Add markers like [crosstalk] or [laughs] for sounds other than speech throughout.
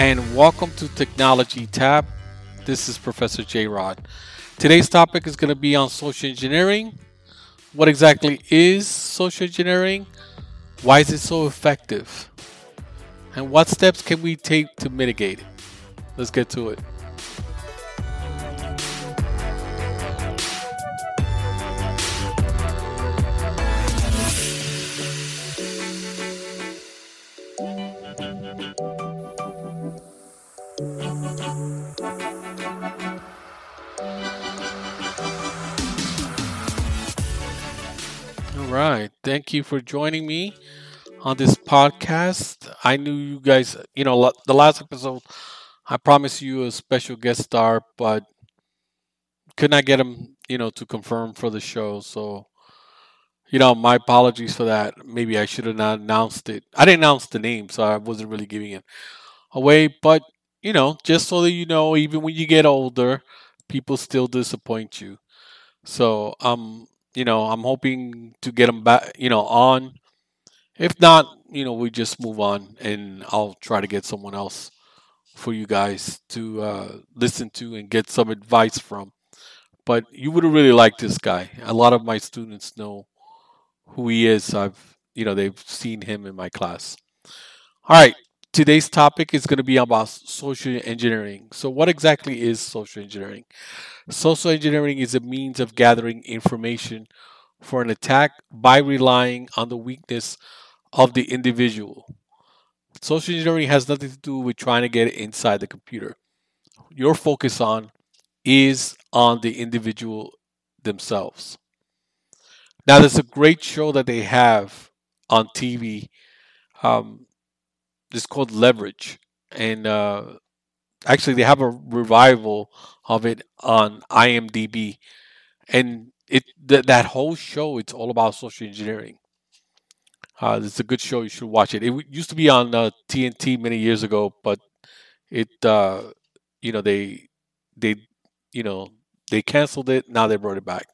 And welcome to Technology Tap. This is Professor J Rod. Today's topic is going to be on social engineering. What exactly is social engineering? Why is it so effective? And what steps can we take to mitigate it? Let's get to it. Right. Thank you for joining me on this podcast. I knew you guys, you know, the last episode, I promised you a special guest star, but could not get him, you know, to confirm for the show. So, you know, my apologies for that. Maybe I should have not announced it. I didn't announce the name, so I wasn't really giving it away. But, you know, just so that you know, even when you get older, people still disappoint you. So, um, you know, I'm hoping to get them back, you know, on. If not, you know, we just move on and I'll try to get someone else for you guys to uh, listen to and get some advice from. But you would have really like this guy. A lot of my students know who he is. I've, you know, they've seen him in my class. All right. Today's topic is going to be about social engineering. So, what exactly is social engineering? Social engineering is a means of gathering information for an attack by relying on the weakness of the individual. Social engineering has nothing to do with trying to get inside the computer. Your focus on is on the individual themselves. Now, there's a great show that they have on TV. Um, it's called Leverage, and uh, actually they have a revival of it on IMDb, and it th- that whole show it's all about social engineering. Uh, it's a good show. You should watch it. It used to be on uh, TNT many years ago, but it uh, you know they they you know they canceled it. Now they brought it back.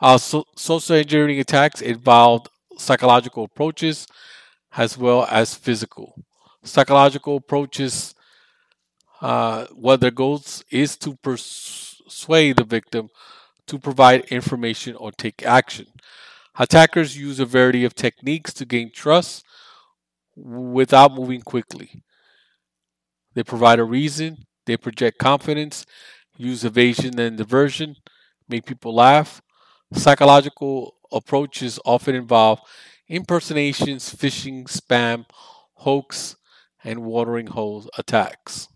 Uh, so, social engineering attacks involved psychological approaches as well as physical. Psychological approaches uh, what their goals is to persuade the victim to provide information or take action. Attackers use a variety of techniques to gain trust without moving quickly. They provide a reason, they project confidence, use evasion and diversion, make people laugh. Psychological approaches often involve impersonations, phishing, spam, hoax, and watering hole attacks.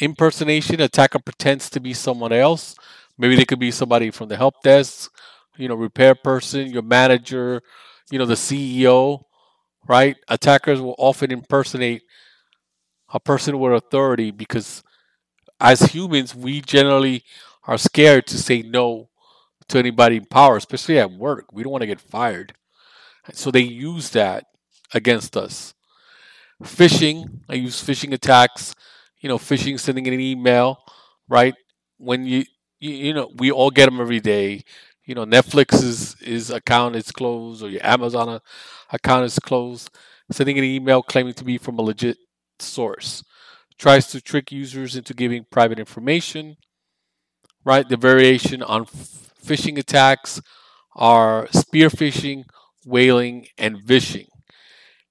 Impersonation attacker pretends to be someone else. Maybe they could be somebody from the help desk you know repair person your manager you know the ceo right? Attackers will often impersonate a person with authority because as humans we generally are scared to say no to anybody in power especially at work. We don't want to get fired so they use that against us phishing i use phishing attacks you know, phishing, sending an email, right? When you, you, you know, we all get them every day. You know, Netflix's is account is closed or your Amazon account is closed. Sending an email claiming to be from a legit source tries to trick users into giving private information. Right, the variation on phishing attacks are spear phishing, whaling, and vishing.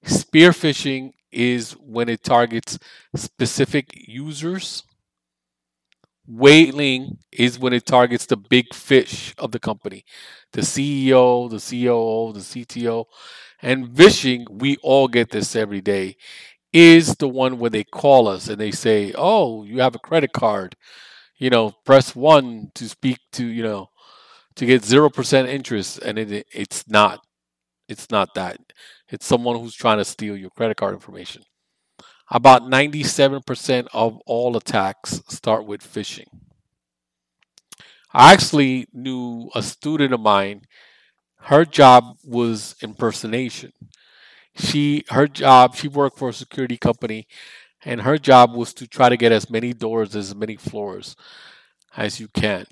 Spear phishing is when it targets specific users. Whaling is when it targets the big fish of the company, the CEO, the COO, the CTO. And vishing, we all get this every day, is the one where they call us and they say, Oh, you have a credit card. You know, press one to speak to, you know, to get 0% interest. And it, it's not. It's not that. It's someone who's trying to steal your credit card information. About 97% of all attacks start with phishing. I actually knew a student of mine, her job was impersonation. She her job, she worked for a security company and her job was to try to get as many doors, as many floors as you can.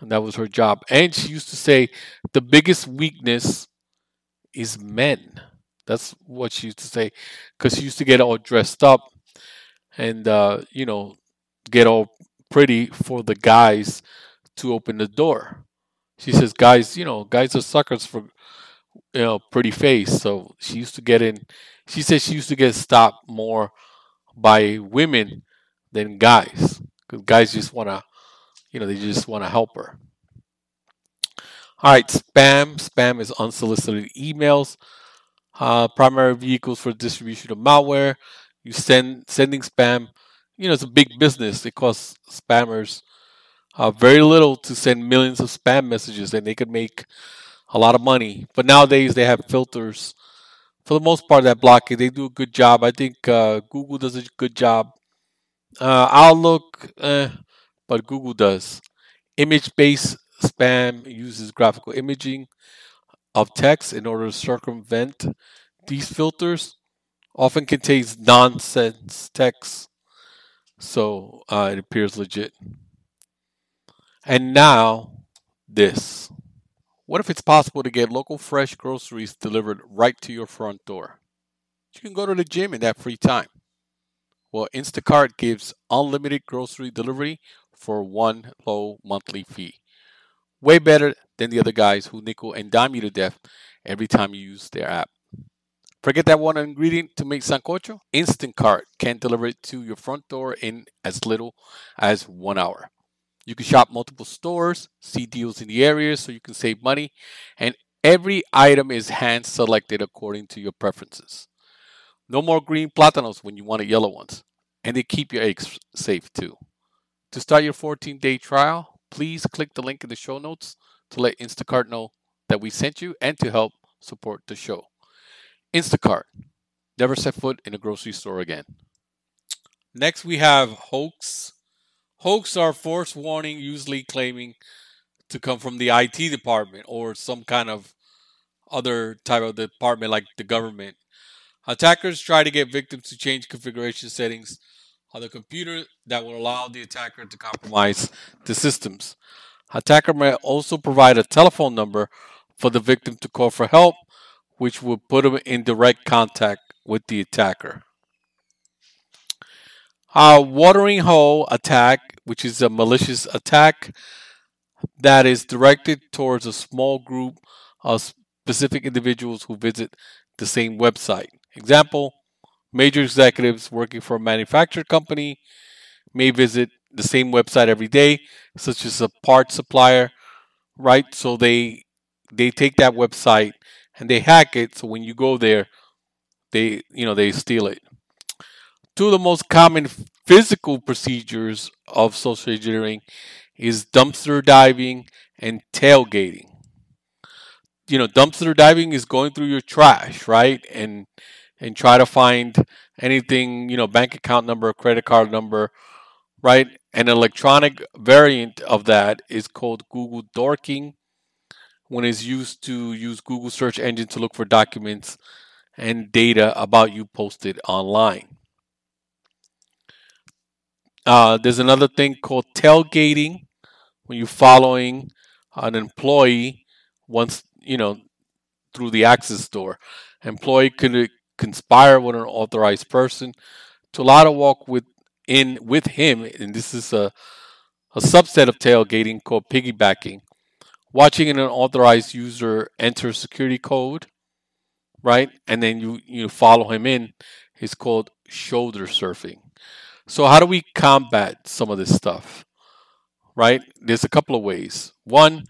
And that was her job. And she used to say the biggest weakness is men. That's what she used to say. Because she used to get all dressed up and, uh, you know, get all pretty for the guys to open the door. She says, guys, you know, guys are suckers for, you know, pretty face. So she used to get in. She says she used to get stopped more by women than guys. Because guys just want to, you know, they just want to help her. All right, spam. Spam is unsolicited emails. Uh, primary vehicles for distribution of malware. You send sending spam. You know, it's a big business. It costs spammers uh, very little to send millions of spam messages, and they could make a lot of money. But nowadays, they have filters for the most part that block it. They do a good job. I think uh, Google does a good job. Uh, Outlook, eh, but Google does. Image-based spam uses graphical imaging of text in order to circumvent these filters. Often contains nonsense text, so uh, it appears legit. And now, this. What if it's possible to get local fresh groceries delivered right to your front door? You can go to the gym in that free time. Well, Instacart gives unlimited grocery delivery for one low monthly fee. Way better than the other guys who nickel and dime you to death every time you use their app. Forget that one ingredient to make sancocho? Instant Instacart can deliver it to your front door in as little as one hour. You can shop multiple stores, see deals in the area so you can save money, and every item is hand selected according to your preferences. No more green platanos when you want yellow ones, and they keep your eggs safe too. To start your 14 day trial, please click the link in the show notes to let Instacart know that we sent you and to help support the show. Instacart. Never set foot in a grocery store again. Next, we have hoax Hoax are force warning, usually claiming to come from the IT department or some kind of other type of department like the government. Attackers try to get victims to change configuration settings on the computer that will allow the attacker to compromise the systems. Attacker may also provide a telephone number for the victim to call for help, which will put them in direct contact with the attacker. A watering hole attack, which is a malicious attack that is directed towards a small group of specific individuals who visit the same website. Example Major executives working for a manufacturer company may visit the same website every day, such as a part supplier, right? So they they take that website and they hack it. So when you go there, they you know they steal it. Two of the most common physical procedures of social engineering is dumpster diving and tailgating. You know, dumpster diving is going through your trash, right? And and try to find anything, you know, bank account number, credit card number, right? An electronic variant of that is called Google Dorking when it's used to use Google search engine to look for documents and data about you posted online. Uh, there's another thing called tailgating when you're following an employee once you know through the access door. Employee could conspire with an authorized person to allow to walk with in with him, and this is a a subset of tailgating called piggybacking. Watching an unauthorized user enter security code, right, and then you you follow him in, is called shoulder surfing. So, how do we combat some of this stuff? Right? There's a couple of ways. One,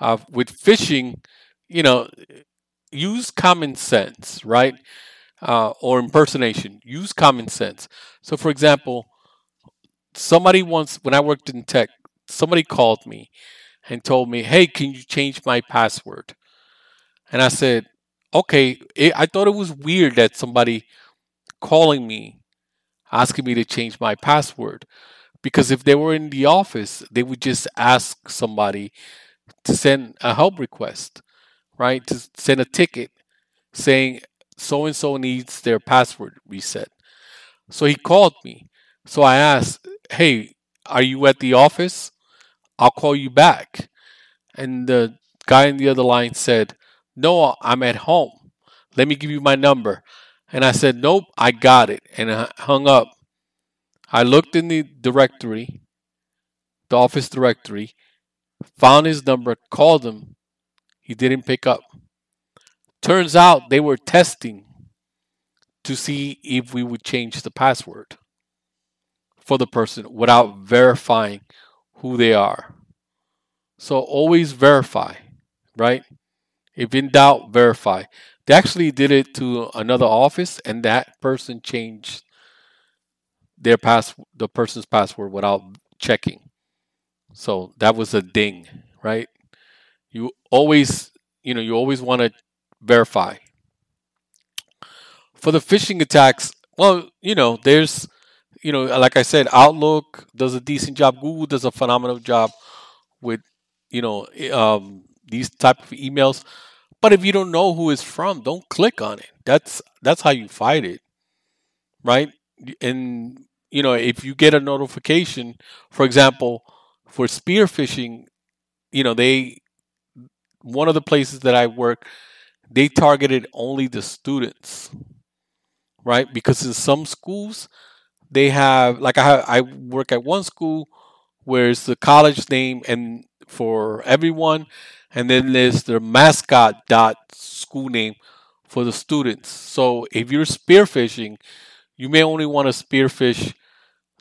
uh, with phishing, you know, use common sense, right? Uh, or impersonation. Use common sense. So, for example, somebody once, when I worked in tech, somebody called me and told me, "Hey, can you change my password?" And I said, "Okay." It, I thought it was weird that somebody calling me asking me to change my password. Because if they were in the office, they would just ask somebody to send a help request, right? To send a ticket saying so and so needs their password reset. So he called me. So I asked, "Hey, are you at the office? I'll call you back." And the guy in the other line said, "No, I'm at home. Let me give you my number." And I said, "Nope, I got it." And I hung up. I looked in the directory, the office directory, found his number, called him. He didn't pick up. Turns out they were testing to see if we would change the password for the person without verifying who they are. So always verify, right? If in doubt, verify. They actually did it to another office, and that person changed their pass the person's password without checking. So that was a ding, right? Always, you know, you always want to verify. For the phishing attacks, well, you know, there's, you know, like I said, Outlook does a decent job. Google does a phenomenal job with, you know, um, these type of emails. But if you don't know who it's from, don't click on it. That's that's how you fight it, right? And you know, if you get a notification, for example, for spear phishing, you know, they one of the places that I work, they targeted only the students, right? Because in some schools, they have like I have, I work at one school where it's the college name and for everyone, and then there's the mascot dot school name for the students. So if you're spear phishing, you may only want to spear phish,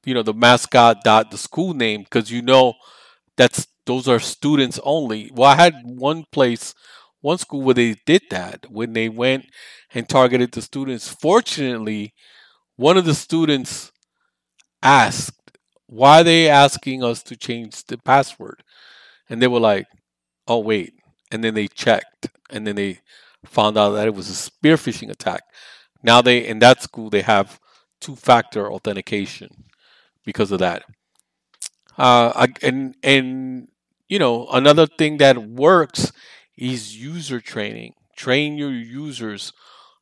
you know, the mascot dot the school name because you know that's those are students only. Well, I had one place, one school where they did that when they went and targeted the students. Fortunately, one of the students asked, "Why are they asking us to change the password?" And they were like, "Oh, wait." And then they checked, and then they found out that it was a spear phishing attack. Now they in that school they have two-factor authentication because of that. Uh, and and you know another thing that works is user training. Train your users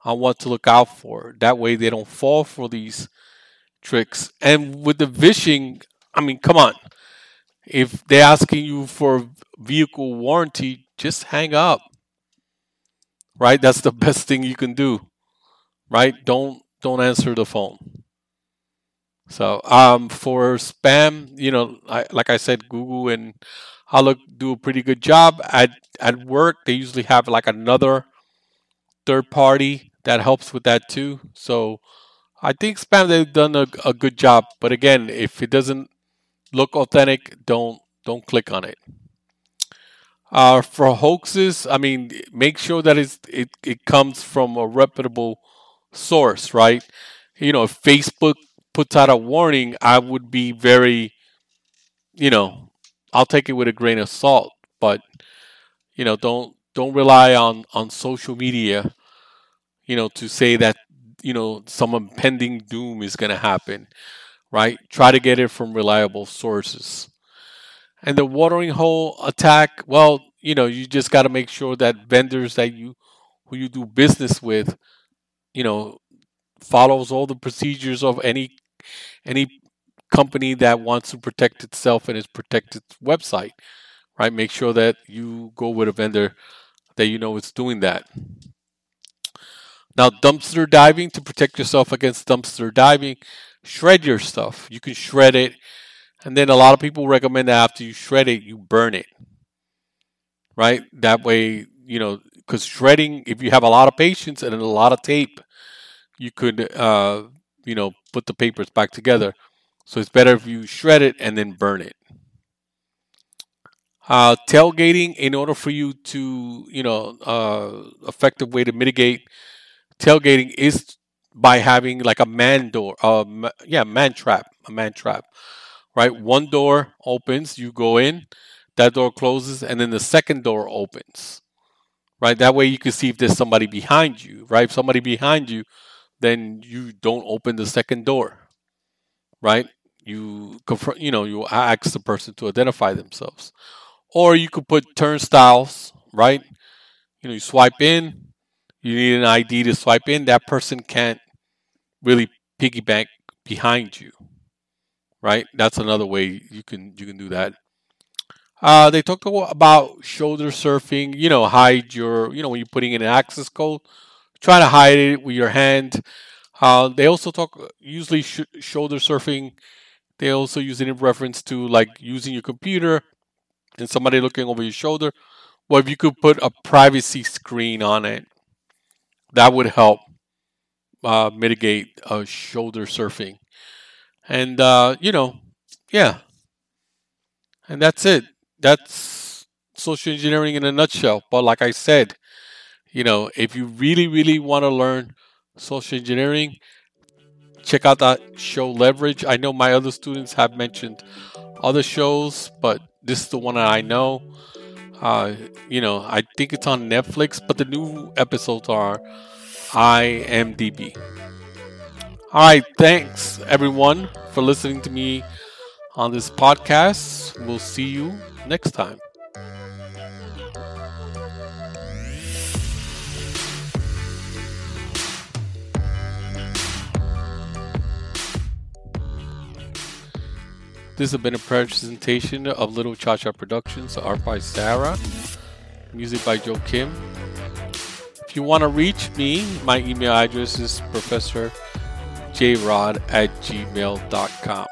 on what to look out for. That way they don't fall for these tricks. And with the vishing, I mean, come on. If they're asking you for vehicle warranty, just hang up. Right? That's the [laughs] best thing you can do. Right? Don't don't answer the phone. So um, for spam, you know, I, like I said, Google and Outlook do a pretty good job. At at work, they usually have like another third party that helps with that too. So I think spam they've done a, a good job. But again, if it doesn't look authentic, don't don't click on it. Uh, for hoaxes, I mean, make sure that it's, it it comes from a reputable source, right? You know, if Facebook puts out a warning, I would be very, you know, I'll take it with a grain of salt. But you know, don't don't rely on on social media, you know, to say that you know some impending doom is going to happen. Right? Try to get it from reliable sources. And the watering hole attack, well, you know, you just got to make sure that vendors that you who you do business with, you know, follows all the procedures of any any company that wants to protect itself and its protected website, right? Make sure that you go with a vendor that you know is doing that. Now, dumpster diving to protect yourself against dumpster diving, shred your stuff. You can shred it, and then a lot of people recommend that after you shred it, you burn it, right? That way, you know, because shredding, if you have a lot of patience and a lot of tape, you could uh, you know, put the papers back together. So it's better if you shred it and then burn it. Uh, tailgating, in order for you to, you know, uh, effective way to mitigate tailgating is by having like a man door, uh, yeah, man trap, a man trap, right? One door opens, you go in, that door closes, and then the second door opens, right? That way you can see if there's somebody behind you, right? If somebody behind you, then you don't open the second door, right? You confront, you know, you ask the person to identify themselves, or you could put turnstiles, right? You know, you swipe in, you need an ID to swipe in. That person can't really piggyback behind you. Right? That's another way you can you can do that. Uh, they talked about shoulder surfing. You know, hide your you know when you're putting in an access code, try to hide it with your hand. Uh, they also talk usually sh- shoulder surfing. They also use it in reference to like using your computer and somebody looking over your shoulder. Well, if you could put a privacy screen on it, that would help uh, mitigate uh, shoulder surfing. And uh, you know, yeah, and that's it. That's social engineering in a nutshell. But like I said, you know, if you really, really want to learn social engineering, check out that show Leverage. I know my other students have mentioned other shows, but this is the one that I know. Uh, you know, I think it's on Netflix, but the new episodes are IMDb. All right, thanks everyone for listening to me on this podcast. We'll see you next time. This has been a presentation of Little Cha Cha Productions, art by Sarah, music by Joe Kim. If you want to reach me, my email address is professorjrod at gmail.com.